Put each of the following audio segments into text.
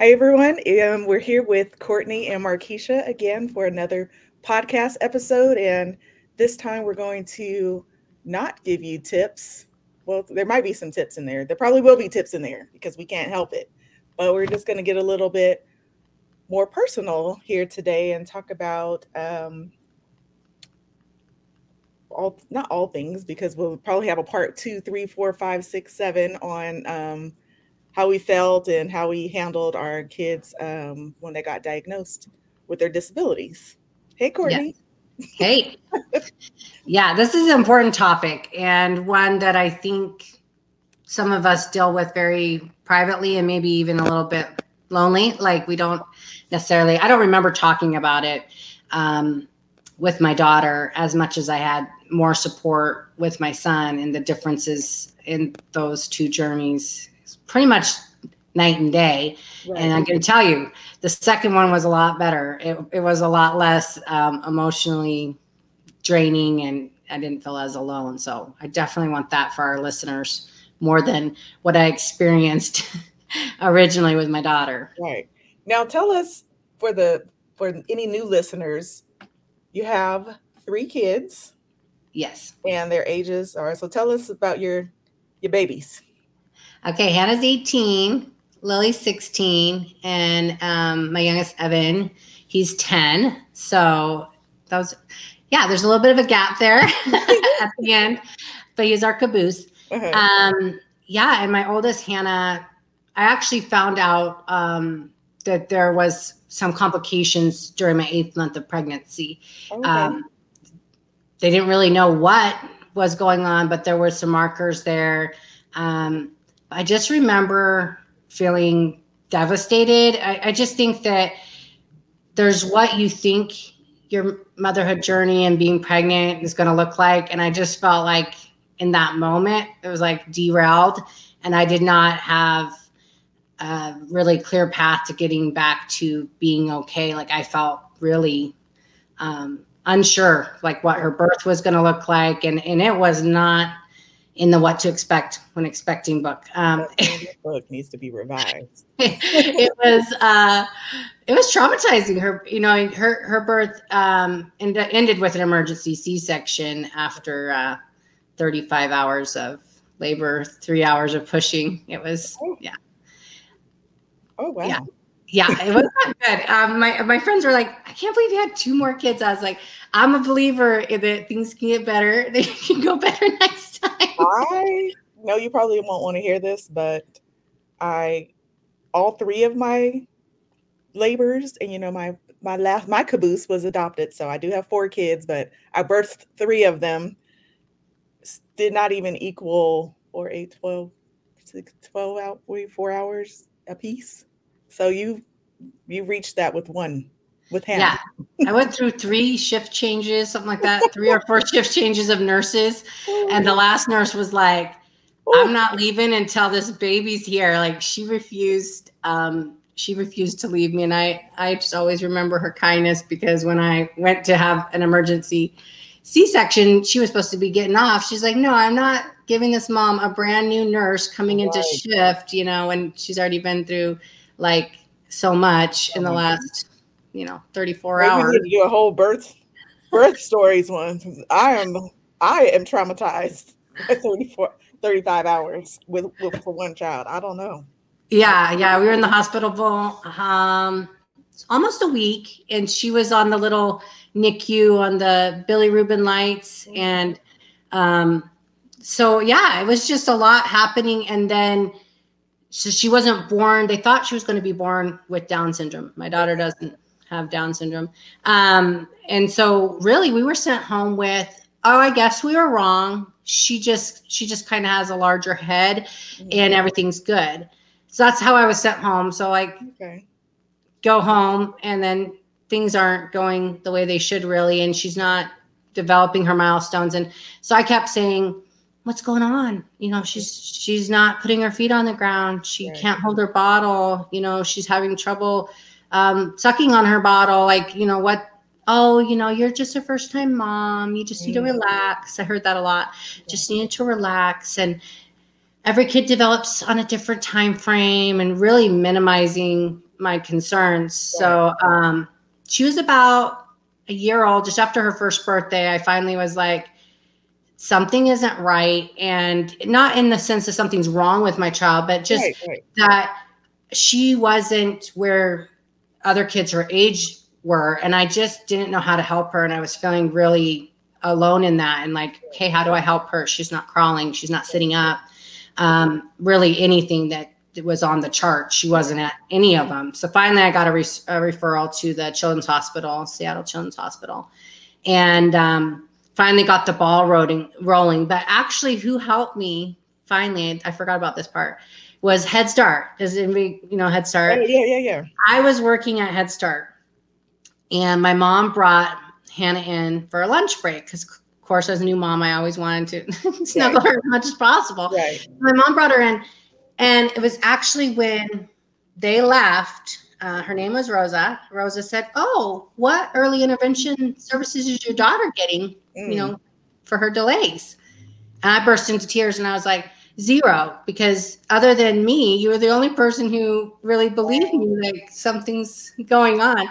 Hi, everyone. Um, we're here with Courtney and Markeisha again for another podcast episode. And this time we're going to not give you tips. Well, there might be some tips in there. There probably will be tips in there because we can't help it. But we're just going to get a little bit more personal here today and talk about um, all, not all things, because we'll probably have a part two, three, four, five, six, seven on um, how we felt and how we handled our kids um, when they got diagnosed with their disabilities. Hey, Courtney. Yeah. Hey. yeah, this is an important topic and one that I think some of us deal with very privately and maybe even a little bit lonely. Like we don't necessarily, I don't remember talking about it um, with my daughter as much as I had more support with my son and the differences in those two journeys pretty much night and day. Right. And I can tell you, the second one was a lot better. It, it was a lot less um, emotionally draining, and I didn't feel as alone. So I definitely want that for our listeners more than what I experienced originally with my daughter. Right. Now tell us for the for any new listeners, you have three kids. Yes. And their ages are so tell us about your your babies. Okay, Hannah's 18, Lily's 16, and um, my youngest Evan, he's 10. So that was, yeah, there's a little bit of a gap there at the end, but he's our caboose. Uh-huh. Um, yeah, and my oldest Hannah, I actually found out um, that there was some complications during my eighth month of pregnancy. Okay. Um, they didn't really know what was going on, but there were some markers there. Um, I just remember feeling devastated. I, I just think that there's what you think your motherhood journey and being pregnant is going to look like. And I just felt like in that moment, it was like derailed. And I did not have a really clear path to getting back to being okay. Like I felt really um, unsure, like what her birth was going to look like. And, and it was not in the what to expect when expecting book. Um, book needs to be revised. it was uh, it was traumatizing. Her, you know, her her birth um, ended with an emergency C section after uh, 35 hours of labor, three hours of pushing. It was oh. yeah. Oh wow. Yeah. Yeah, it was not good. Um, my my friends were like, I can't believe you had two more kids. I was like, I'm a believer that things can get better. They can go better next time. I know you probably won't want to hear this, but I all three of my labors and you know my my last my caboose was adopted so i do have four kids but i birthed three of them did not even equal or 8 12 6 12 out 44 hours a piece so you you reached that with one with Hannah. Yeah. I went through three shift changes, something like that, three or four shift changes of nurses. And the last nurse was like, I'm not leaving until this baby's here. Like she refused, um, she refused to leave me. And I, I just always remember her kindness because when I went to have an emergency C-section, she was supposed to be getting off. She's like, no, I'm not giving this mom a brand new nurse coming into right. shift, you know, and she's already been through like so much in the last you know 34 Maybe hours. do a whole birth birth stories one. I am I am traumatized 34 35 hours with, with for one child. I don't know. Yeah, yeah, we were in the hospital um almost a week and she was on the little NICU on the bilirubin lights and um so yeah, it was just a lot happening and then so she wasn't born. They thought she was going to be born with Down syndrome. My daughter doesn't have Down syndrome. Um, and so really we were sent home with, oh, I guess we were wrong. She just she just kind of has a larger head mm-hmm. and everything's good. So that's how I was sent home. So like okay. go home and then things aren't going the way they should really and she's not developing her milestones and so I kept saying what's going on you know she's she's not putting her feet on the ground she right. can't hold her bottle you know she's having trouble um, sucking on her bottle, like, you know, what, oh, you know, you're just a first time mom. You just need to mm. relax. I heard that a lot. Just needed to relax. And every kid develops on a different time frame and really minimizing my concerns. So um, she was about a year old, just after her first birthday. I finally was like, something isn't right. And not in the sense that something's wrong with my child, but just right, right. that she wasn't where other kids her age were. And I just didn't know how to help her. And I was feeling really alone in that. And like, hey, how do I help her? She's not crawling, she's not sitting up. Um, really anything that was on the chart. She wasn't at any of them. So finally, I got a, re- a referral to the Children's Hospital, Seattle Children's Hospital, and um, finally got the ball rolling. Rolling, but actually, who helped me finally? I forgot about this part. Was Head Start? Does anybody you know Head Start? Yeah, yeah, yeah. I was working at Head Start, and my mom brought Hannah in for a lunch break because of course, as a new mom, I always wanted to snuggle right. her as much as possible. Right. My mom brought her in, and it was actually when they left. Uh, her name was Rosa. Rosa said, "Oh, what early intervention services is your daughter getting? Mm. You know, for her delays?" And I burst into tears, and I was like, zero because other than me you were the only person who really believed me like something's going on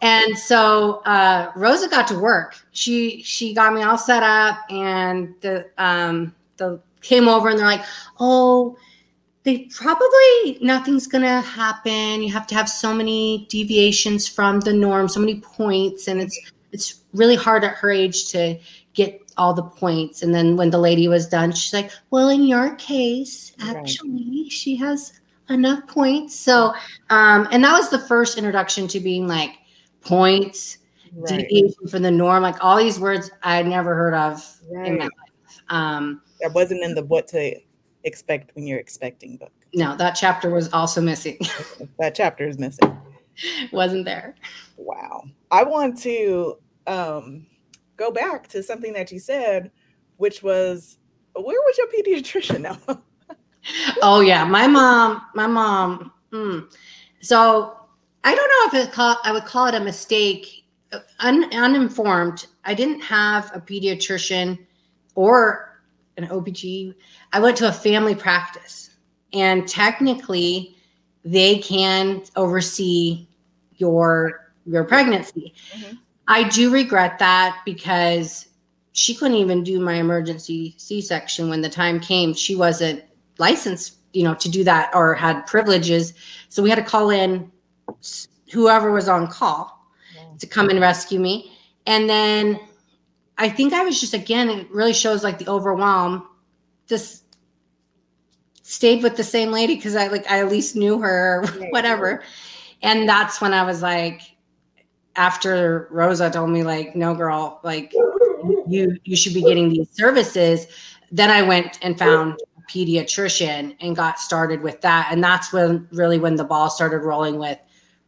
and so uh, rosa got to work she she got me all set up and the um the came over and they're like oh they probably nothing's gonna happen you have to have so many deviations from the norm so many points and it's it's really hard at her age to get all the points. And then when the lady was done, she's like, Well, in your case, actually, right. she has enough points. So, um, and that was the first introduction to being like points, right. deviation from the norm, like all these words I never heard of right. in my life. Um, that wasn't in the what to expect when you're expecting book. No, that chapter was also missing. that chapter is missing. Wasn't there. Wow. I want to um go back to something that you said, which was, where was your pediatrician now? oh yeah, my mom, my mom. Mm. So I don't know if it call, I would call it a mistake. Un, uninformed, I didn't have a pediatrician or an OBG. I went to a family practice, and technically, they can oversee your your pregnancy. Mm-hmm. I do regret that because she couldn't even do my emergency C-section when the time came. She wasn't licensed, you know, to do that or had privileges. So we had to call in whoever was on call yeah. to come and rescue me. And then I think I was just again, it really shows like the overwhelm. Just stayed with the same lady because I like I at least knew her or whatever. And that's when I was like, after Rosa told me like, no girl, like you you should be getting these services, then I went and found a pediatrician and got started with that. And that's when really when the ball started rolling with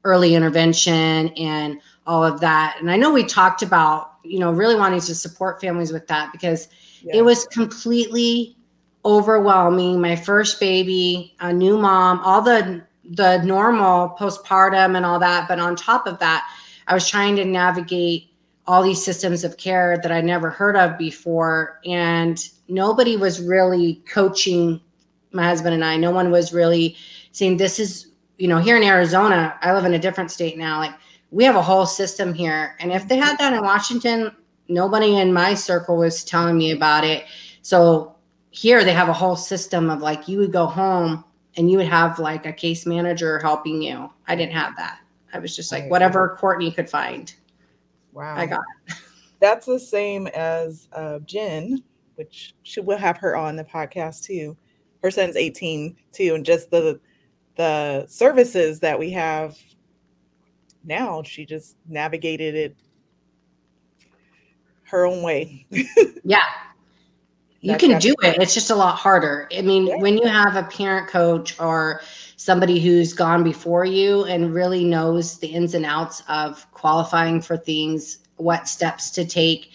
early intervention and all of that. And I know we talked about, you know, really wanting to support families with that because yeah. it was completely overwhelming. My first baby, a new mom, all the the normal postpartum and all that, but on top of that, I was trying to navigate all these systems of care that I never heard of before. And nobody was really coaching my husband and I. No one was really saying, this is, you know, here in Arizona, I live in a different state now. Like we have a whole system here. And if they had that in Washington, nobody in my circle was telling me about it. So here they have a whole system of like you would go home and you would have like a case manager helping you. I didn't have that. I was just like, whatever Courtney could find. Wow. I got it. That's the same as uh, Jen, which she will have her on the podcast too. Her son's 18 too, and just the the services that we have now, she just navigated it her own way. yeah. You can do it. It's just a lot harder. I mean, yeah. when you have a parent coach or somebody who's gone before you and really knows the ins and outs of qualifying for things, what steps to take.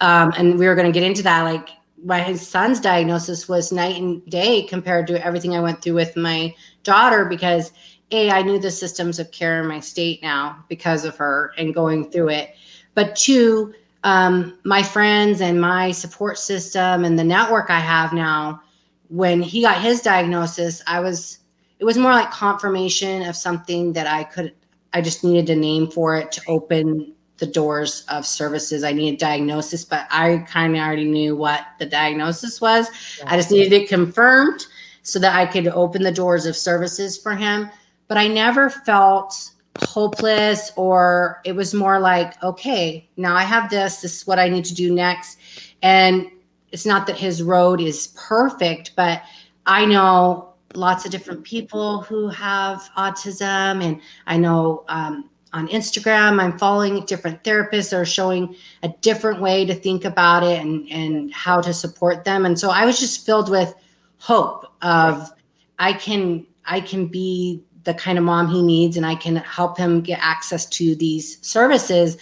Um, and we were going to get into that. Like my son's diagnosis was night and day compared to everything I went through with my daughter because a I knew the systems of care in my state now because of her and going through it. But two, um, my friends and my support system and the network I have now. When he got his diagnosis, I was it was more like confirmation of something that I could I just needed a name for it to open the doors of services. I needed diagnosis, but I kind of already knew what the diagnosis was. I just needed it confirmed so that I could open the doors of services for him. But I never felt hopeless or it was more like, okay, now I have this. This is what I need to do next. And it's not that his road is perfect, but I know lots of different people who have autism and i know um, on instagram i'm following different therapists that are showing a different way to think about it and, and how to support them and so i was just filled with hope of i can i can be the kind of mom he needs and i can help him get access to these services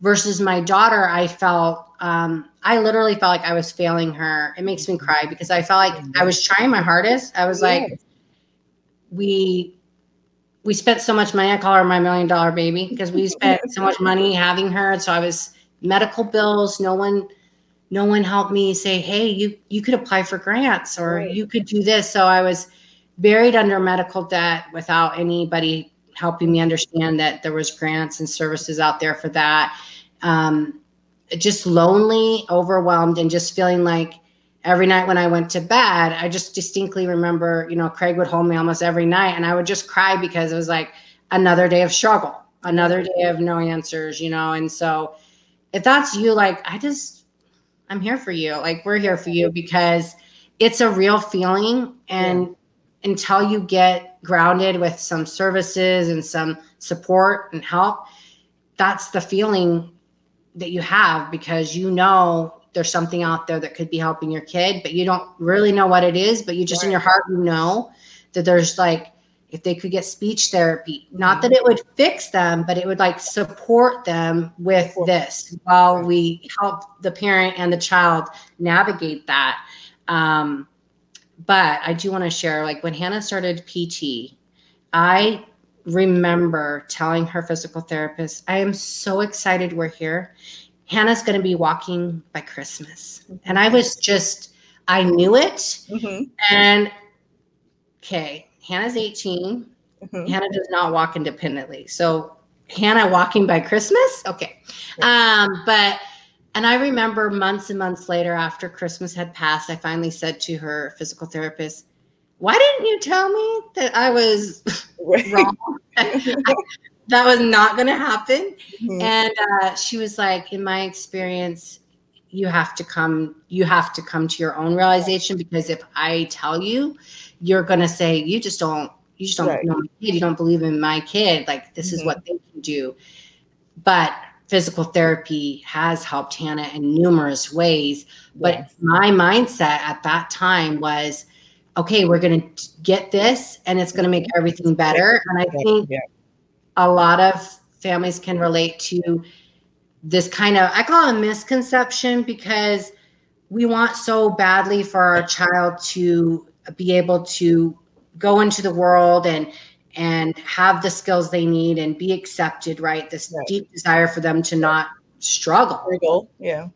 versus my daughter i felt um, I literally felt like I was failing her. It makes me cry because I felt like I was trying my hardest. I was like, we we spent so much money. I call her my million dollar baby because we spent so much money having her. So I was medical bills. No one, no one helped me say, hey, you you could apply for grants or right. you could do this. So I was buried under medical debt without anybody helping me understand that there was grants and services out there for that. Um, just lonely, overwhelmed, and just feeling like every night when I went to bed, I just distinctly remember, you know, Craig would hold me almost every night and I would just cry because it was like another day of struggle, another day of no answers, you know. And so if that's you, like, I just, I'm here for you. Like, we're here for you because it's a real feeling. And. Until you get grounded with some services and some support and help, that's the feeling that you have because you know there's something out there that could be helping your kid, but you don't really know what it is, but you just right. in your heart you know that there's like if they could get speech therapy, not that it would fix them, but it would like support them with this while we help the parent and the child navigate that. Um, but I do want to share like when Hannah started PT, I remember telling her physical therapist, I am so excited we're here. Hannah's going to be walking by Christmas. And I was just, I knew it. Mm-hmm. And okay, Hannah's 18. Mm-hmm. Hannah does not walk independently. So Hannah walking by Christmas? Okay. Um, but, and I remember months and months later after Christmas had passed, I finally said to her physical therapist, why didn't you tell me that I was wrong? that was not going to happen. Mm-hmm. And uh, she was like, in my experience, you have to come, you have to come to your own realization because if I tell you, you're going to say, you just don't, you just don't right. know my kid. You don't believe in my kid. Like this mm-hmm. is what they can do. But physical therapy has helped Hannah in numerous ways. But yes. my mindset at that time was, okay, we're going to get this and it's going to make everything better. And I think yeah. a lot of families can relate to this kind of, I call it a misconception because we want so badly for our child to be able to go into the world and and have the skills they need and be accepted right? This right. deep desire for them to not struggle. Struggle yeah.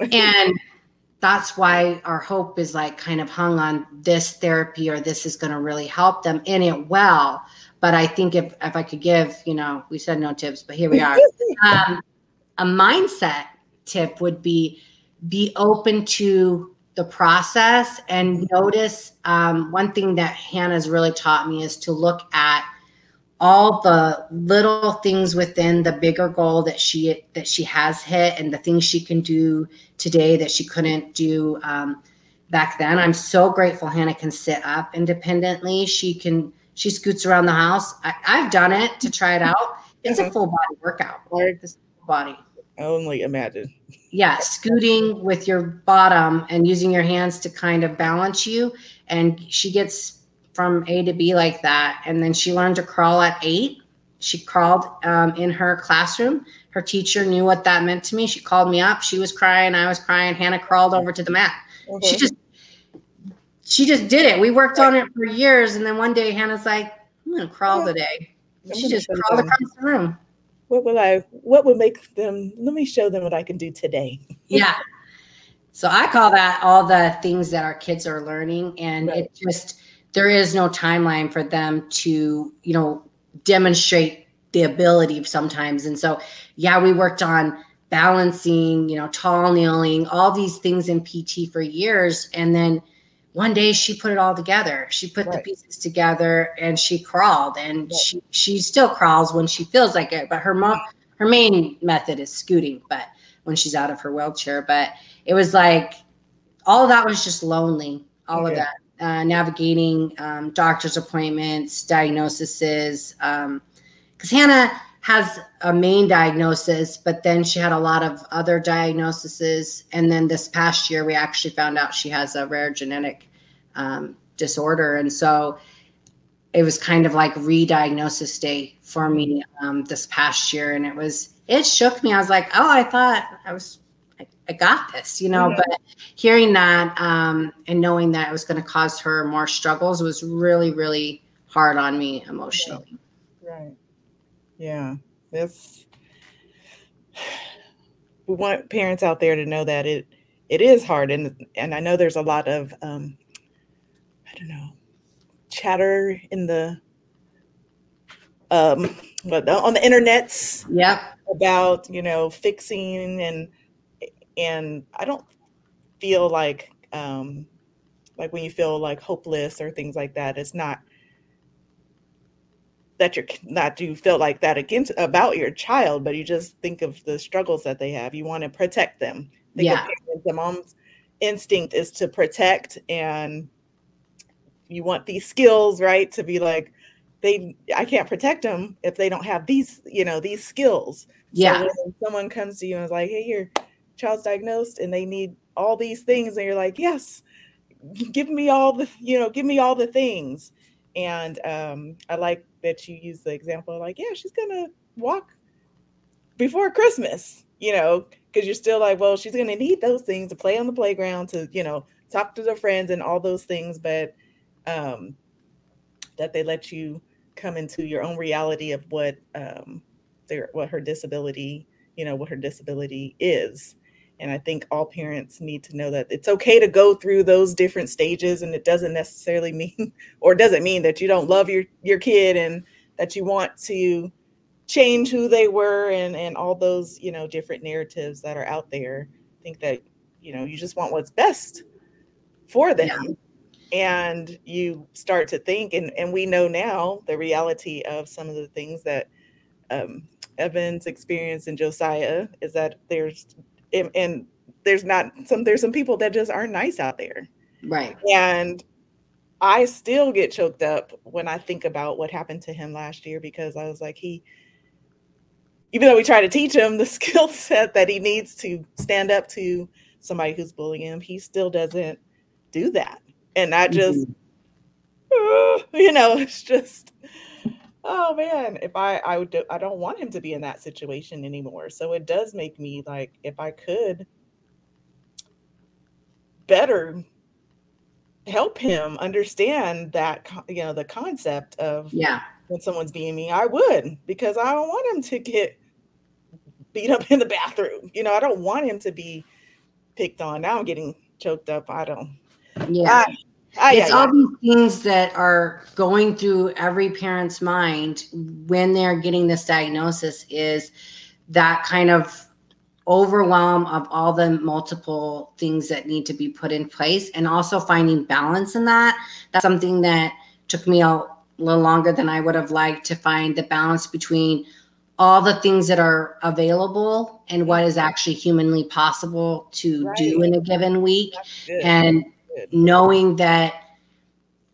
And that's why our hope is like kind of hung on this therapy or this is going to really help them in it well. But i think if if i could give you know we said no tips but here we are. Um, a mindset tip would be be open to the process and notice um, one thing that hannah's really taught me is to look at all the little things within the bigger goal that she that she has hit and the things she can do today that she couldn't do um, back then. I'm so grateful hannah can sit up independently. She can she scoots around the house. I, have done it to try it out. It's a mm-hmm. full body workout. This body I only imagine yeah scooting with your bottom and using your hands to kind of balance you and she gets from A to B like that. And then she learned to crawl at eight. She crawled um, in her classroom. Her teacher knew what that meant to me. She called me up. She was crying. I was crying. Hannah crawled over to the mat. Mm-hmm. She just, she just did it. We worked on it for years, and then one day Hannah's like, "I'm gonna crawl today." She just crawled across the room. What will I? What would make them? Let me show them what I can do today. yeah. So I call that all the things that our kids are learning, and right. it just there is no timeline for them to, you know, demonstrate the ability sometimes. And so, yeah, we worked on balancing, you know, tall kneeling, all these things in PT for years. And then one day she put it all together. She put right. the pieces together and she crawled and she she still crawls when she feels like it, but her mom her main method is scooting, but when she's out of her wheelchair. But it was like all of that was just lonely. All of that. Uh, navigating um, doctor's appointments, diagnoses. Because um, Hannah has a main diagnosis, but then she had a lot of other diagnoses. And then this past year, we actually found out she has a rare genetic um, disorder. And so it was kind of like re-diagnosis day for me um, this past year. And it was, it shook me. I was like, oh, I thought I was, I, I got this, you know, mm-hmm. but hearing that um, and knowing that it was going to cause her more struggles was really, really hard on me emotionally. Yeah, it's we want parents out there to know that it it is hard, and and I know there's a lot of um, I don't know chatter in the um but on the internets yeah about you know fixing and and i don't feel like um like when you feel like hopeless or things like that it's not that you're not you feel like that against about your child, but you just think of the struggles that they have. You want to protect them. Think yeah. the mom's instinct is to protect and you want these skills, right? To be like, they I can't protect them if they don't have these, you know, these skills. Yeah. So someone comes to you and is like, hey, your child's diagnosed and they need all these things, and you're like, yes, give me all the, you know, give me all the things. And um, I like that you use the example like, yeah, she's gonna walk before Christmas, you know, because you're still like, well, she's gonna need those things to play on the playground, to you know, talk to their friends and all those things, but um, that they let you come into your own reality of what um, their what her disability, you know, what her disability is. And I think all parents need to know that it's okay to go through those different stages and it doesn't necessarily mean or doesn't mean that you don't love your your kid and that you want to change who they were and and all those, you know, different narratives that are out there. I think that, you know, you just want what's best for them. Yeah. And you start to think, and, and we know now the reality of some of the things that um, Evans experienced in Josiah is that there's and, and there's not some there's some people that just aren't nice out there. Right. And i still get choked up when i think about what happened to him last year because i was like he even though we try to teach him the skill set that he needs to stand up to somebody who's bullying him he still doesn't do that. And i just mm-hmm. uh, you know it's just oh man if i i would do, i don't want him to be in that situation anymore. So it does make me like if i could better help him understand that you know the concept of yeah. when someone's being me i would because i don't want him to get beat up in the bathroom. You know i don't want him to be picked on. Now i'm getting choked up. I don't yeah. I, Ah, it's yeah, all yeah. these things that are going through every parent's mind when they're getting this diagnosis is that kind of overwhelm of all the multiple things that need to be put in place and also finding balance in that that's something that took me a little longer than i would have liked to find the balance between all the things that are available and what is actually humanly possible to right. do in a given week and knowing that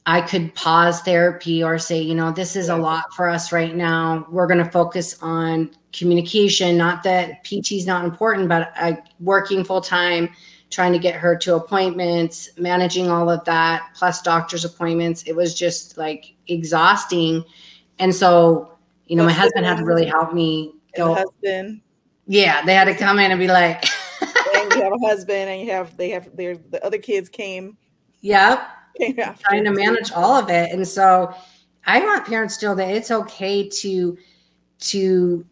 I could pause therapy or say, you know, this is a lot for us right now. We're going to focus on communication. Not that PT is not important, but I working full time, trying to get her to appointments, managing all of that, plus doctor's appointments. It was just like exhausting. And so, you know, my husband had to really help me go. husband. Yeah, they had to come in and be like, and you have a husband and you have they have there's the other kids came. Yep. Trying to manage all of it. And so i want parents still that it's okay to to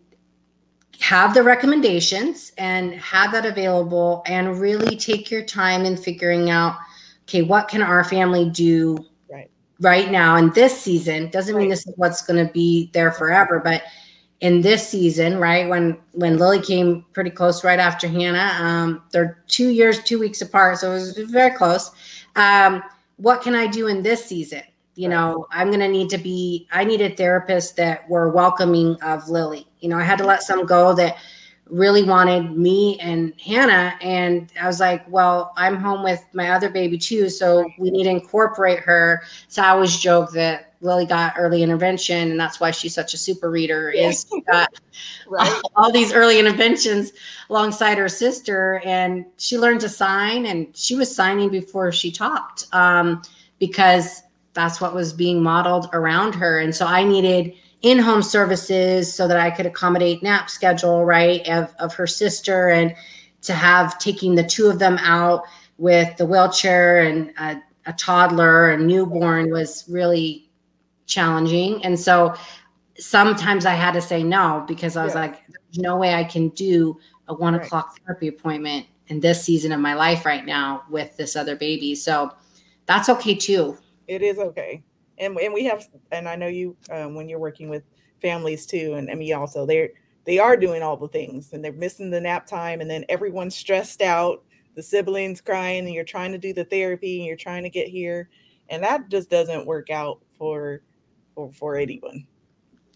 have the recommendations and have that available and really take your time in figuring out okay what can our family do right. right now? In this season doesn't mean this is what's going to be there forever, but in this season, right when when Lily came pretty close right after Hannah, um, they're two years, two weeks apart, so it was very close. Um, what can I do in this season? You know, I'm to need to be. I needed therapists that were welcoming of Lily. You know, I had to let some go that really wanted me and Hannah. And I was like, well, I'm home with my other baby too. So we need to incorporate her. So I always joke that Lily got early intervention, and that's why she's such a super reader. Is she got right. all, all these early interventions alongside her sister, and she learned to sign, and she was signing before she talked, um, because that's what was being modeled around her. And so I needed in-home services so that I could accommodate nap schedule, right, of, of her sister and to have taking the two of them out with the wheelchair and a, a toddler and newborn was really challenging. And so sometimes I had to say no because I was yeah. like, there's no way I can do a one right. o'clock therapy appointment in this season of my life right now with this other baby. So that's okay too. It is okay and and we have and I know you um, when you're working with families too, and, and me also they're they are doing all the things and they're missing the nap time and then everyone's stressed out the siblings crying and you're trying to do the therapy and you're trying to get here and that just doesn't work out for for, for anyone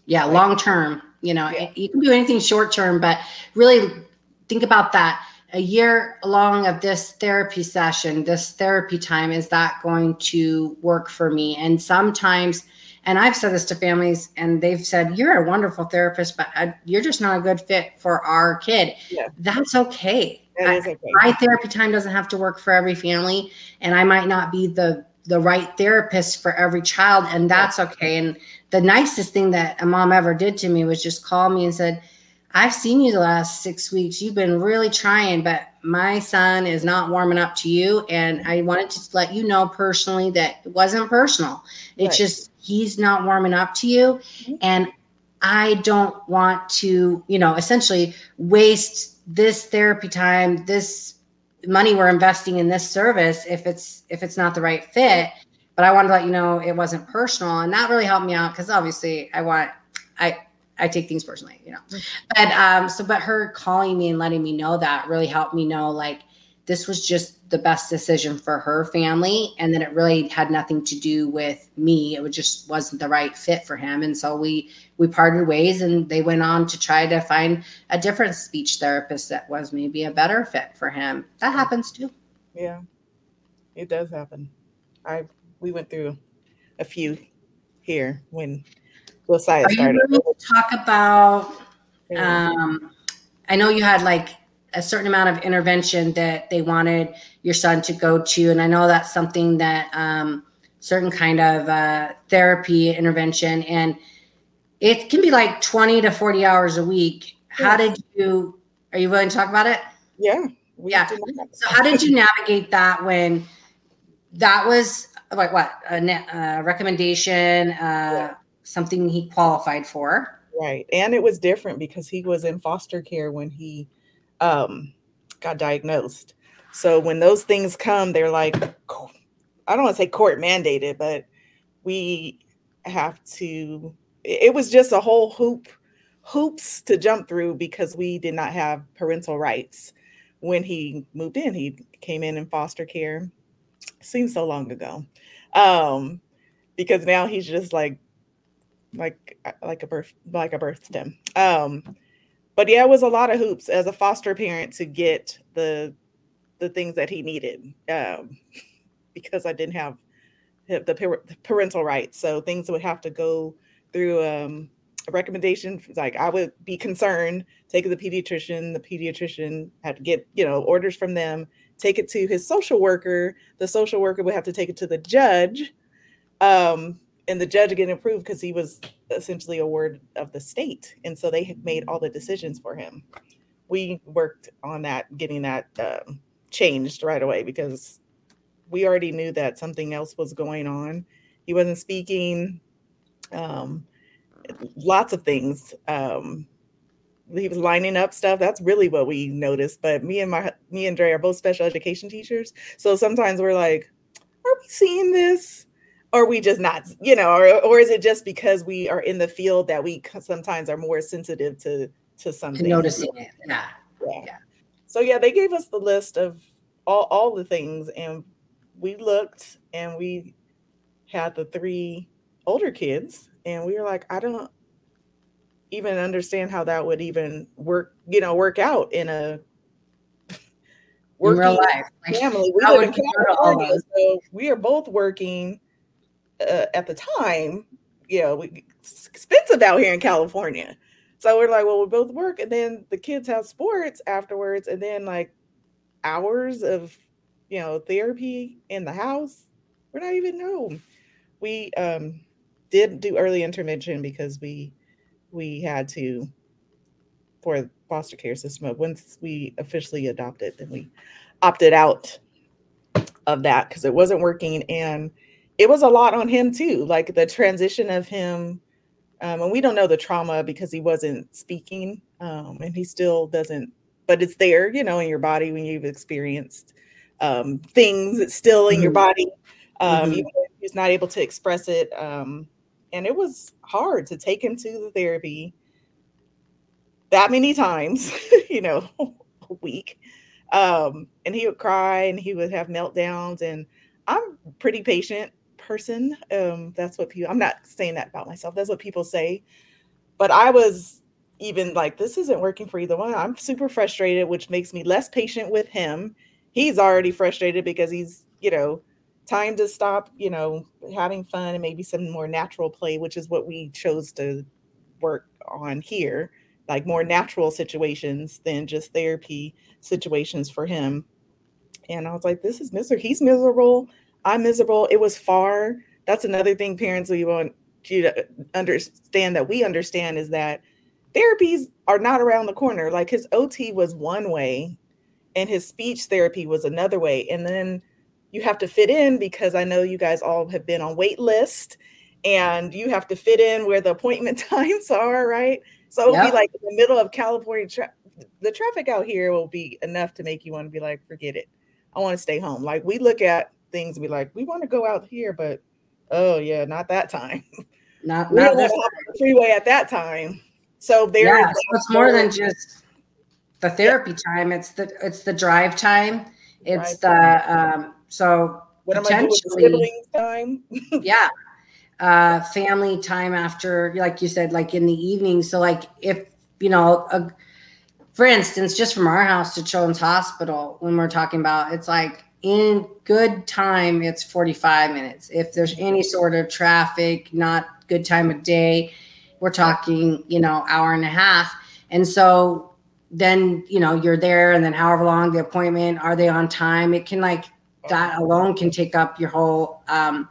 yeah long term you know yeah. you can do anything short term but really think about that a year long of this therapy session, this therapy time, is that going to work for me? And sometimes, and I've said this to families, and they've said, You're a wonderful therapist, but uh, you're just not a good fit for our kid. Yeah. That's okay. That okay. my therapy time doesn't have to work for every family, and I might not be the the right therapist for every child, and that's okay. And the nicest thing that a mom ever did to me was just call me and said, I've seen you the last six weeks. You've been really trying, but my son is not warming up to you. And I wanted to let you know personally that it wasn't personal. It's right. just he's not warming up to you. Mm-hmm. And I don't want to, you know, essentially waste this therapy time, this money we're investing in this service if it's if it's not the right fit. But I wanted to let you know it wasn't personal. And that really helped me out because obviously I want I I take things personally, you know. But um, so but her calling me and letting me know that really helped me know like this was just the best decision for her family and then it really had nothing to do with me. It just wasn't the right fit for him. And so we we parted ways and they went on to try to find a different speech therapist that was maybe a better fit for him. That happens too. Yeah. It does happen. I we went through a few here when Josiah Are started. Talk about. Um, I know you had like a certain amount of intervention that they wanted your son to go to, and I know that's something that um, certain kind of uh, therapy intervention, and it can be like twenty to forty hours a week. How did you? Are you willing to talk about it? Yeah. Yeah. So how did you navigate that when that was like what a, a recommendation? Uh, yeah something he qualified for. Right. And it was different because he was in foster care when he um, got diagnosed. So when those things come, they're like, I don't want to say court mandated, but we have to, it was just a whole hoop, hoops to jump through because we did not have parental rights when he moved in. He came in in foster care. Seems so long ago. Um, because now he's just like like like a birth like a birth stem. Um, but yeah, it was a lot of hoops as a foster parent to get the the things that he needed um, because I didn't have the parental rights. So things would have to go through um, a recommendation. Like I would be concerned, take it to the pediatrician. The pediatrician had to get you know orders from them, take it to his social worker. The social worker would have to take it to the judge. Um, and the judge getting approved because he was essentially a ward of the state. And so they made all the decisions for him. We worked on that getting that uh, changed right away because we already knew that something else was going on. He wasn't speaking um, lots of things um, he was lining up stuff. That's really what we noticed. But me and my me and Dre are both special education teachers. So sometimes we're like are we seeing this or we just not, you know, or or is it just because we are in the field that we sometimes are more sensitive to to something noticing it? Yeah. yeah. yeah. So yeah, they gave us the list of all all the things, and we looked, and we had the three older kids, and we were like, I don't even understand how that would even work, you know, work out in a working in real life family. We live in California, so we are both working uh, at the time. You know, we, it's expensive out here in California. So we're like, well, we both work, and then the kids have sports afterwards, and then like hours of you know therapy in the house. We're not even home. We um did do early intervention because we we had to for foster care system. But Once we officially adopted, then we opted out of that because it wasn't working, and it was a lot on him too. Like the transition of him, um, and we don't know the trauma because he wasn't speaking, um, and he still doesn't. But it's there, you know, in your body when you've experienced um, things. It's still in mm-hmm. your body. Um, mm-hmm. He's not able to express it. Um, and it was hard to take him to the therapy that many times, you know, a week. Um, and he would cry and he would have meltdowns. And I'm pretty patient person. Um, that's what people, I'm not saying that about myself. That's what people say. But I was even like, this isn't working for either one. I'm super frustrated, which makes me less patient with him. He's already frustrated because he's, you know, time to stop, you know, having fun and maybe some more natural play, which is what we chose to work on here, like more natural situations than just therapy situations for him. And I was like, this is miserable. He's miserable. I'm miserable. It was far. That's another thing parents we want you to understand that we understand is that therapies are not around the corner. Like his OT was one way and his speech therapy was another way. And then you have to fit in because I know you guys all have been on wait list and you have to fit in where the appointment times are, right? So it'll yep. be like in the middle of California. Tra- the traffic out here will be enough to make you want to be like, forget it. I want to stay home. Like we look at things and be like, we want to go out here, but oh yeah, not that time. Not not this freeway at that time. So there. Yeah, so it's more than just the therapy yeah. time. It's the it's the drive time. It's drive the time. um so what potentially, time? yeah. Uh, family time after, like you said, like in the evening. So, like, if you know, a, for instance, just from our house to Children's Hospital, when we're talking about, it's like in good time, it's 45 minutes. If there's any sort of traffic, not good time of day, we're talking, you know, hour and a half. And so then, you know, you're there and then however long the appointment, are they on time? It can like that alone can take up your whole um,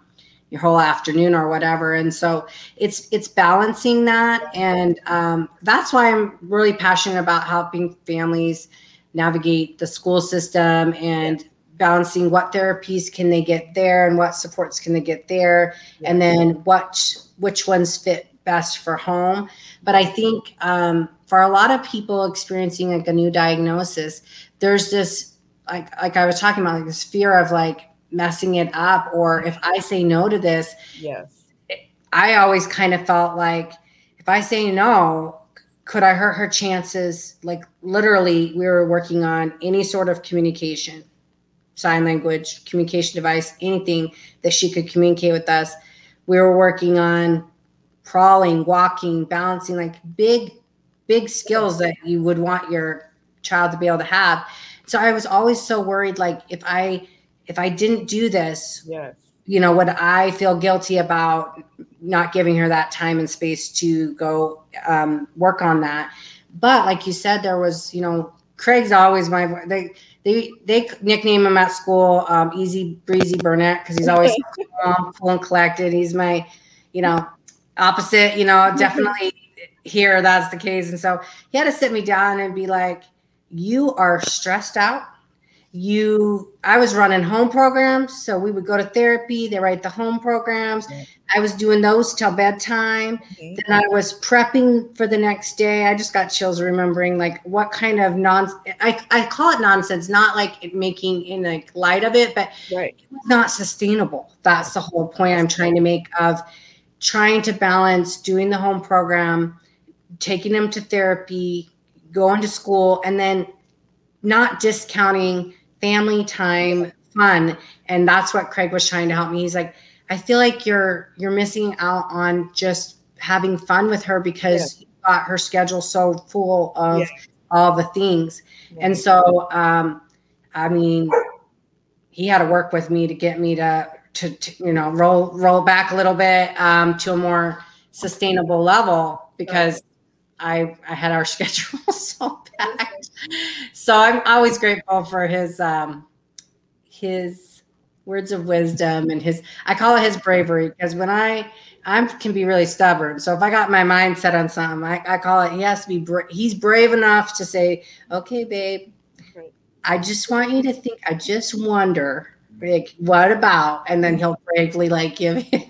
your whole afternoon or whatever and so it's it's balancing that and um, that's why i'm really passionate about helping families navigate the school system and balancing what therapies can they get there and what supports can they get there and then what which ones fit best for home but i think um, for a lot of people experiencing like a new diagnosis there's this like like I was talking about like this fear of like messing it up or if I say no to this. Yes. I always kind of felt like if I say no, could I hurt her chances? Like literally, we were working on any sort of communication, sign language, communication device, anything that she could communicate with us. We were working on crawling, walking, balancing, like big, big skills that you would want your child to be able to have. So i was always so worried like if i if i didn't do this yes. you know would i feel guilty about not giving her that time and space to go um, work on that? But like you said there was you know craig's always my they they they nickname him at school um, easy breezy burnett because he's always calm, cool and collected. He's my you know opposite you know definitely here that's the case. And so he had to sit me down and be like you are stressed out you i was running home programs so we would go to therapy they write the home programs. I was doing those till bedtime. Mm-hmm. then i was prepping for the next day. I just got chills remembering like what kind of non i, I call it nonsense not like making in like light of it but right. not sustainable. That's the whole point i'm trying to make of trying to balance doing the home program taking them to therapy going to school and then not discounting family time fun and that's what craig was trying to help me he's like i feel like you're you're missing out on just having fun with her because yeah. you got her schedule so full of yeah. all the things yeah. and so um i mean he had to work with me to get me to to, to you know roll roll back a little bit um to a more sustainable level because I I had our schedule so packed. So I'm always grateful for his um his words of wisdom and his I call it his bravery because when I I can be really stubborn. So if I got my mind set on something, I, I call it he has to be bra- he's brave enough to say, "Okay, babe, I just want you to think. I just wonder, like, what about?" And then he'll bravely like give his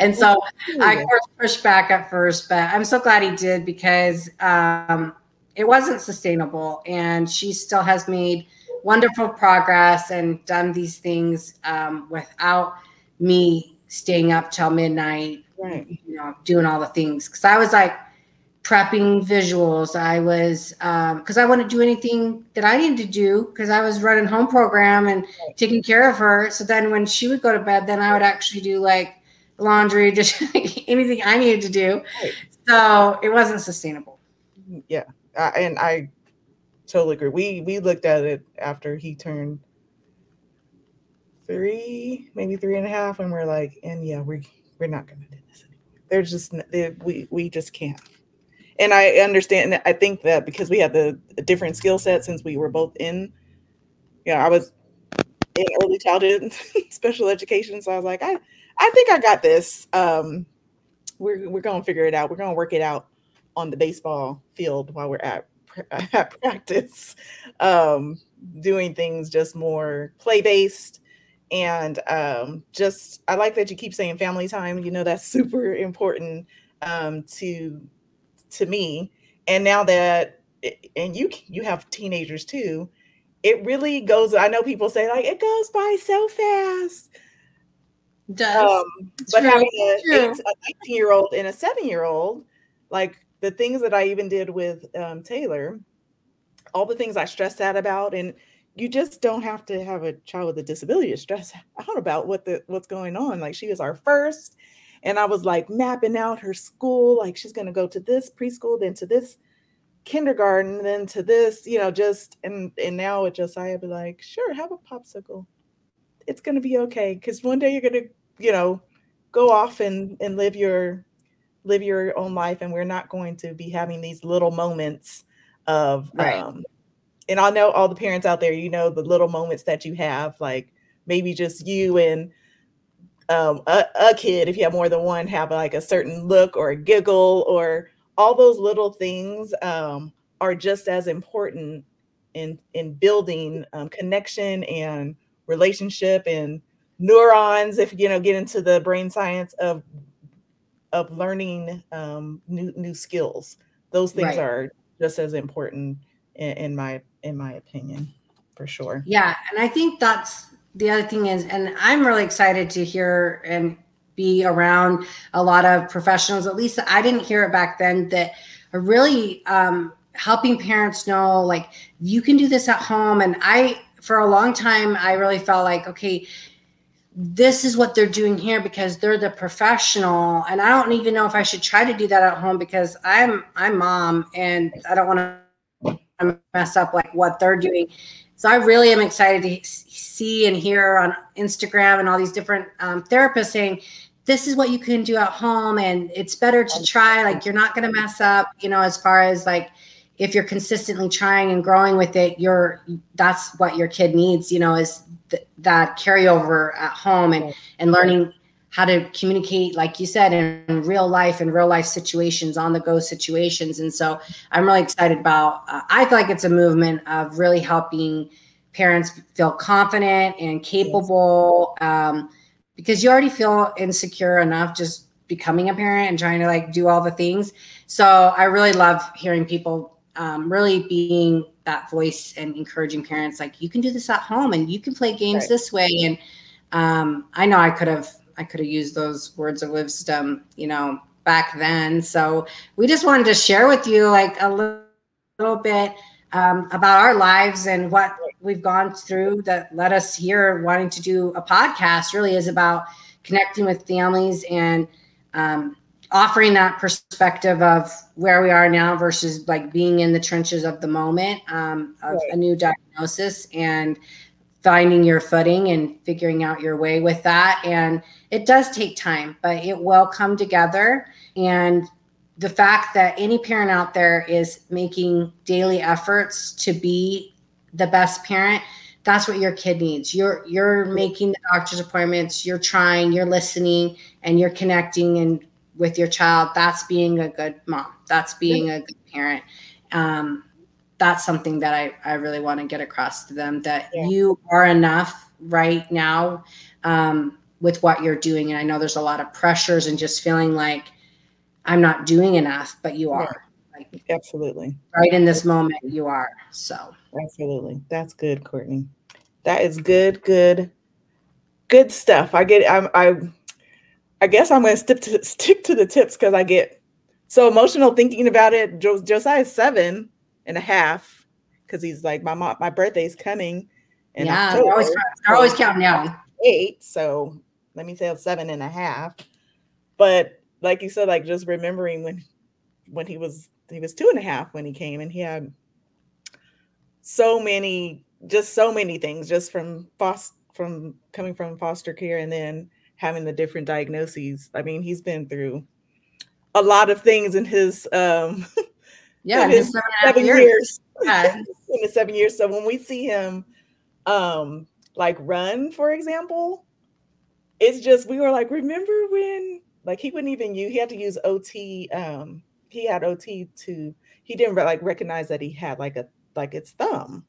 and so I pushed back at first, but I'm so glad he did because um, it wasn't sustainable. And she still has made wonderful progress and done these things um, without me staying up till midnight, right. you know, doing all the things. Cause I was like prepping visuals. I was, um, cause I wouldn't do anything that I needed to do cause I was running home program and taking care of her. So then when she would go to bed, then I would actually do like laundry, just anything I needed to do. Right. So it wasn't sustainable. Yeah, uh, and I totally agree. We we looked at it after he turned three, maybe three and a half, and we're like, and yeah, we're we're not going to do this anymore. There's just they, we we just can't. And I understand. I think that because we had the different skill set since we were both in, you know, I was in early childhood special education, so I was like, I I think I got this. Um, we're we're gonna figure it out. We're gonna work it out on the baseball field while we're at, at practice, um, doing things just more play based. And um, just, I like that you keep saying family time. You know, that's super important um, to to me. And now that, and you you have teenagers too, it really goes. I know people say like it goes by so fast does. Um, but true. having a, a 19 year old and a seven year old, like the things that I even did with um, Taylor, all the things I stressed out about, and you just don't have to have a child with a disability to stress out about what the what's going on. Like she was our first, and I was like mapping out her school. Like she's going to go to this preschool, then to this kindergarten, then to this, you know, just and and now with Josiah, be like, sure, have a popsicle. It's going to be okay because one day you're going to you know, go off and and live your live your own life and we're not going to be having these little moments of right. um and I know all the parents out there, you know, the little moments that you have, like maybe just you and um, a, a kid, if you have more than one, have like a certain look or a giggle or all those little things um, are just as important in in building um, connection and relationship and neurons if you know get into the brain science of of learning um, new new skills. Those things right. are just as important in, in my in my opinion for sure. Yeah and i think that's the other thing is and i'm really excited to hear and be around a lot of professionals. At least i didn't hear it back then that are really um, helping parents know like you can do this at home. And i for a long time i really felt like okay this is what they're doing here because they're the professional. And i don't even know if i should try to do that at home because i'm i'm mom and i don't want to mess up like what they're doing. So i really am excited to see and hear on instagram and all these different um, therapists saying this is what you can do at home and it's better to try like you're not going to mess up you know as far as like if you're consistently trying and growing with it you're that's what your kid needs you know is th- that carryover at home and and learning how to communicate like you said in real life and real life situations on the go situations and so i'm really excited about uh, i feel like it's a movement of really helping parents feel confident and capable um, because you already feel insecure enough just becoming a parent and trying to like do all the things. So I really love hearing people um, really being that voice and encouraging parents like you can do this at home and you can play games right. this way. And um, i know i could have i could have used those words of wisdom you know back then. So we just wanted to share with you like a little, little bit um, about our lives and what we've gone through that led us here wanting to do a podcast. Really is about connecting with families and um, offering that perspective of where we are now versus like being in the trenches of the moment um, of right. a new diagnosis and finding your footing and figuring out your way with that. And it does take time but it will come together. And the fact that any parent out there is making daily efforts to be the best parent that's what your kid needs. You're you're making the doctor's appointments you're trying you're listening and you're connecting and with your child that's being a good mom. That's being a good parent. Um, that's something that I, I really want to get across to them that yeah. you are enough right now um, with what you're doing. And i know there's a lot of pressures and just feeling like i'm not doing enough but you are. Yeah. like absolutely. right in this moment you are so. Absolutely. That's good courtney. That is good good good stuff. I get i'm i I guess I'm going to stick to stick to the tips because I get so emotional thinking about it. Jo- Josiah's seven and a half because he's like my mom. My birthday's coming. yeah, October, they're always, they're always counting down. Eight, so let me say seven and a half. But like you said, like just remembering when when he was he was two and a half when he came, and he had so many, just so many things, just from foster from coming from foster care, and then having the different diagnoses. I mean, he's been through a lot of things in his um yeah in his seven, seven years. years. Yeah. in the seven years. So when we see him um like run, for example, it's just we were like, remember when like he wouldn't even use he had to use OT um he had OT to he didn't like recognize that he had like a like its thumb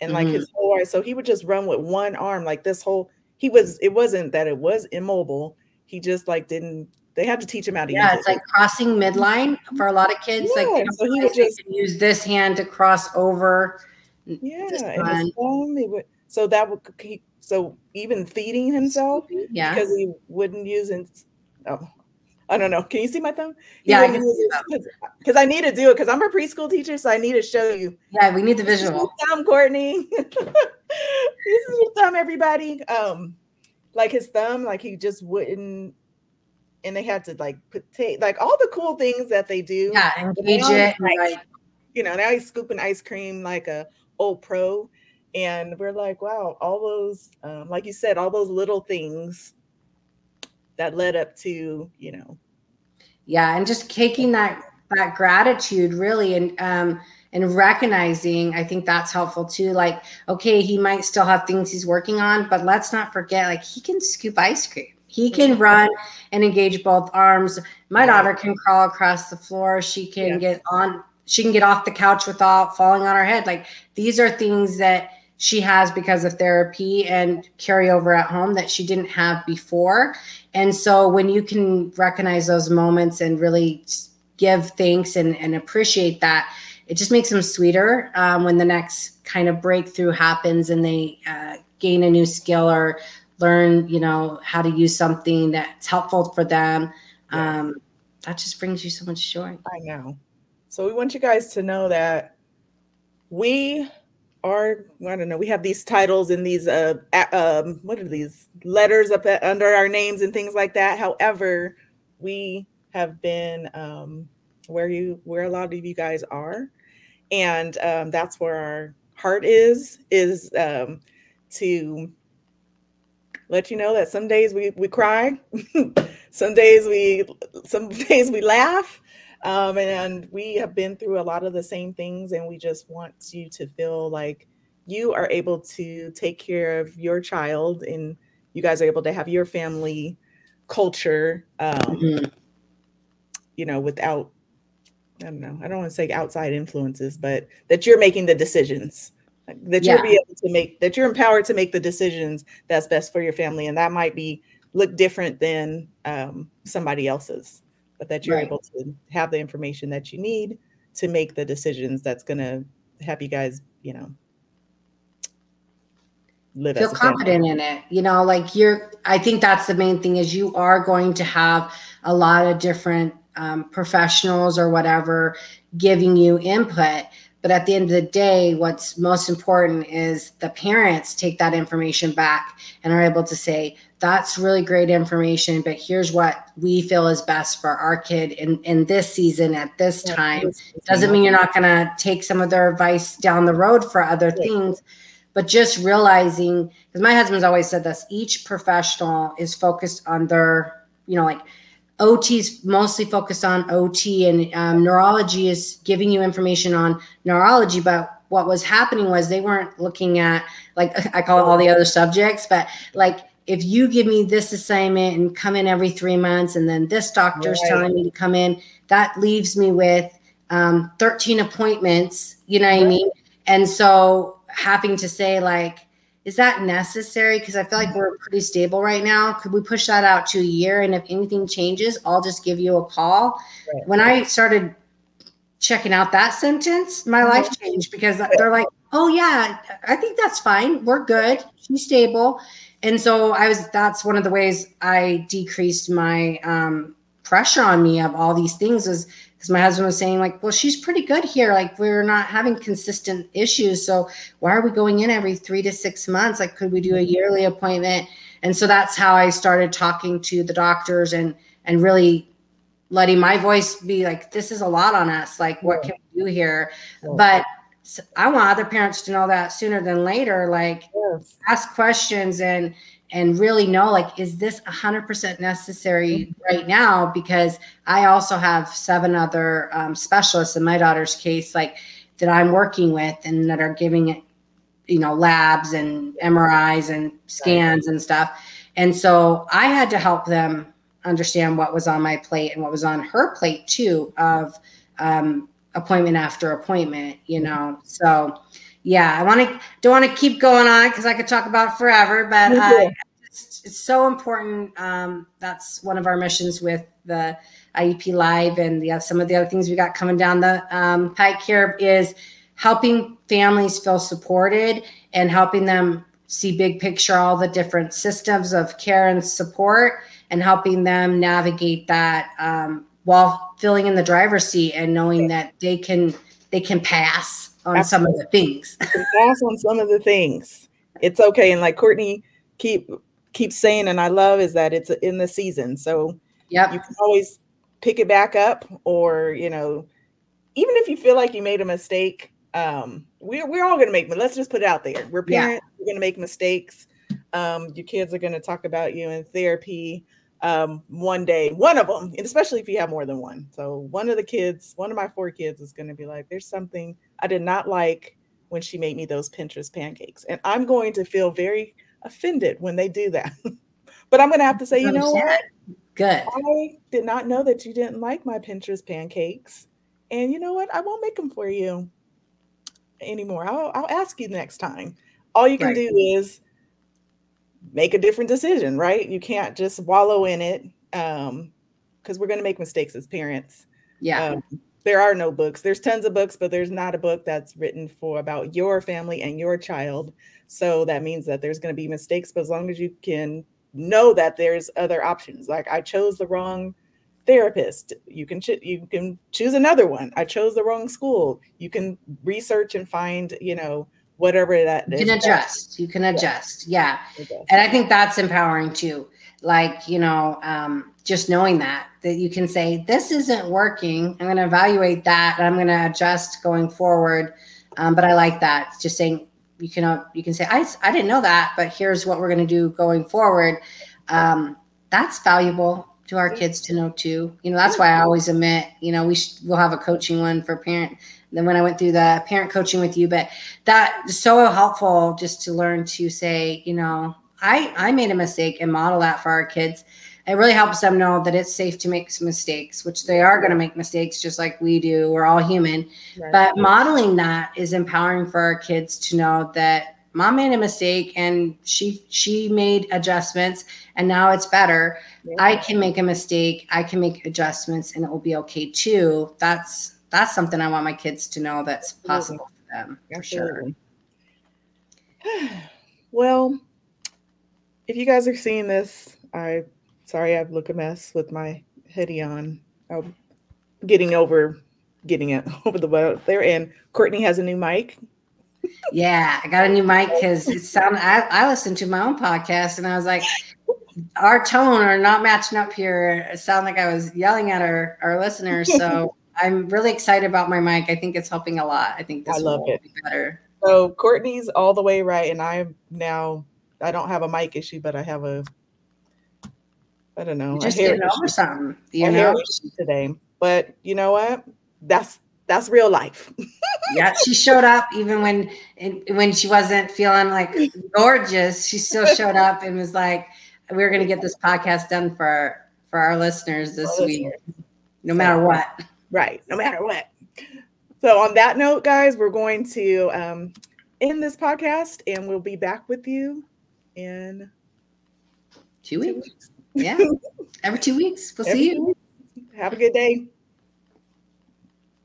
and like mm-hmm. his whole arm. so he would just run with one arm like this whole he was it wasn't that it was immobile he just like didn't they had to teach him how to yeah it's it. like crossing midline for a lot of kids yeah, like so he would just use this hand to cross over yeah and would, so that would keep so even feeding himself yeah because he wouldn't use it oh I don't know. Can you see my thumb? He yeah, because I, I, need to do it because I'm a preschool teacher, so I need to show you. Yeah, we need the visual. thumb, Courtney. this is your thumb, everybody. Um, like his thumb, like he just wouldn't, and they had to like put tape, like all the cool things that they do. Yeah, engage it. Like, right. You know, now he's scooping ice cream like a old pro, and we're like, wow, all those, um, like you said, all those little things that led up to you know yeah and just taking that that gratitude really and um and recognizing i think that's helpful too like okay he might still have things he's working on but let's not forget like he can scoop ice cream. He can run and engage both arms. My daughter can crawl across the floor. She can yeah. get on she can get off the couch without falling on her head. Like these are things that she has because of therapy and carry over at home that she didn't have before. And so when you can recognize those moments and really give thanks and, and appreciate that, it just makes them sweeter um, when the next kind of breakthrough happens and they uh, gain a new skill or learn, you know, how to use something that's helpful for them. Um, that just brings you so much joy. I know. So we want you guys to know that we are I don't know. We have these titles and these uh um what are these letters up at, under our names and things like that. However, we have been um where you where a lot of you guys are, and um, that's where our heart is is um to let you know that some days we we cry, some days we some days we laugh, um, and we have been through a lot of the same things, and we just want you to feel like you are able to take care of your child, and you guys are able to have your family culture, um, mm-hmm. you know, without I don't know, I don't want to say outside influences, but that you're making the decisions. That you'll be able to make that you're empowered to make the decisions that's best for your family and that might be look different than um, somebody else's but that you're right. able to have the information that you need to make the decisions that's going to have you guys you know live feel confident in it you know like you're i think that's the main thing is you are going to have a lot of different um, professionals or whatever giving you input. But at the end of the day, what's most important is the parents take that information back and are able to say, that's really great information, but here's what we feel is best for our kid in, in this season at this time. Doesn't mean you're not going to take some of their advice down the road for other things, but just realizing, because my husband's always said this each professional is focused on their, you know, like, OT is mostly focused on OT, and um, neurology is giving you information on neurology. But what was happening was they weren't looking at, like, I call it all the other subjects, but like, if you give me this assignment and come in every three months, and then this doctor's right. telling me to come in, that leaves me with um, 13 appointments, you know what right. I mean? And so having to say, like, is that necessary? Because I feel like we're pretty stable right now. Could we push that out to a year? And if anything changes, I'll just give you a call. Right. When I started checking out that sentence, my mm-hmm. life changed because they're like, oh, yeah, I think that's fine. We're good. She's stable. And so I was, that's one of the ways I decreased my um, pressure on me of all these things was because my husband was saying like well she's pretty good here. Like we're not having consistent issues. So why are we going in every three to six months? Like could we do a mm-hmm. yearly appointment? And so that's how i started talking to the doctors and and really letting my voice be like this is a lot on us. Like what can we do here? But i want other parents to know that sooner than later. Like yes. ask questions and and really know like is this 100% necessary right now? Because i also have seven other um, specialists in my daughter's case like that i'm working with and that are giving it you know labs and mris and scans and stuff. And so i had to help them understand what was on my plate and what was on her plate too of um, appointment after appointment you know? So yeah, I want to don't want to keep going on because I could talk about forever, but uh, it's, it's, so important. Um, that's one of our missions with the IEP Live and the, some of the other things we got coming down the um, pike here is helping families feel supported and helping them see big picture, all the different systems of care and support, and helping them navigate that um, while filling in the driver's seat and knowing that they can they can pass on Absolutely. some of the things. pass on some of the things. It's okay. And like Courtney keep keeps saying, and I love is that it's in the season. So yeah, you can always pick it back up, or you know, even if you feel like you made a mistake, um, we're we're all gonna make. But let's just put it out there. We're parents. Yeah. We're gonna make mistakes. Um, your kids are gonna talk about you in therapy um, one day, one of them, especially if you have more than one. So one of the kids, one of my four kids is going to be like, there's something I did not like when she made me those Pinterest pancakes. And I'm going to feel very offended when they do that. but I'm going to have to say, you know what? Good. I did not know that you didn't like my Pinterest pancakes. And you know what? I won't make them for you anymore. I'll, I'll ask you next time. All you can right. do is make a different decision, right? You can't just wallow in it um because we're going to make mistakes as parents. Yeah. Um, there are no books. There's tons of books, but there's not a book that's written for about your family and your child. So that means that there's going to be mistakes, but as long as you can know that there's other options. Like I chose the wrong therapist, you can ch- you can choose another one. I chose the wrong school. You can research and find, you know, whatever that you can adjust you can adjust yeah, yeah. and i think that's empowering too like you know um, just knowing that that you can say this isn't working. I'm going to evaluate that. I'm going to adjust going forward. Um, but i like that. Just saying you can uh, you can say I, I didn't know that but here's what we're going to do going forward. Um, that's valuable to our kids to know too. You know that's why i always admit you know we sh- we'll have a coaching one for parent then when I went through the parent coaching with you, but that is so helpful just to learn to say, you know, I I made a mistake and model that for our kids. it really helps them know that it's safe to make some mistakes, which they are going to make mistakes just like we do. We're all human. Right. But modeling that is empowering for our kids to know that mom made a mistake and she she made adjustments and now it's better. Yeah. I can make a mistake, I can make adjustments and it will be okay too. That's that's something I want my kids to know that's possible for them for Absolutely. sure. well, if you guys are seeing this, I sorry I look a mess with my hoodie on. I'm getting over getting it over the weather there. And Courtney has a new mic. yeah, I got a new mic because it sounded. I, I listened to my own podcast and I was like, our tone are not matching up here. It sounded like I was yelling at our our listeners. So I'm really excited about my mic. I think it's helping a lot. I think this I love will it. be better. So Courtney's all the way right, and I'm now I don't have a mic issue, but I have a I don't know. just getting over something, you know, today. But you know what? That's that's real life. yeah, she showed up even when when she wasn't feeling like gorgeous. She still showed up and was like, "We're going to get this podcast done for for our listeners this our week, listeners. no matter what." Right, no matter what. So on that note, guys, we're going to um, end this podcast, and we'll be back with you in two weeks. Two weeks. Yeah, every two weeks. We'll every see you. Have a good day.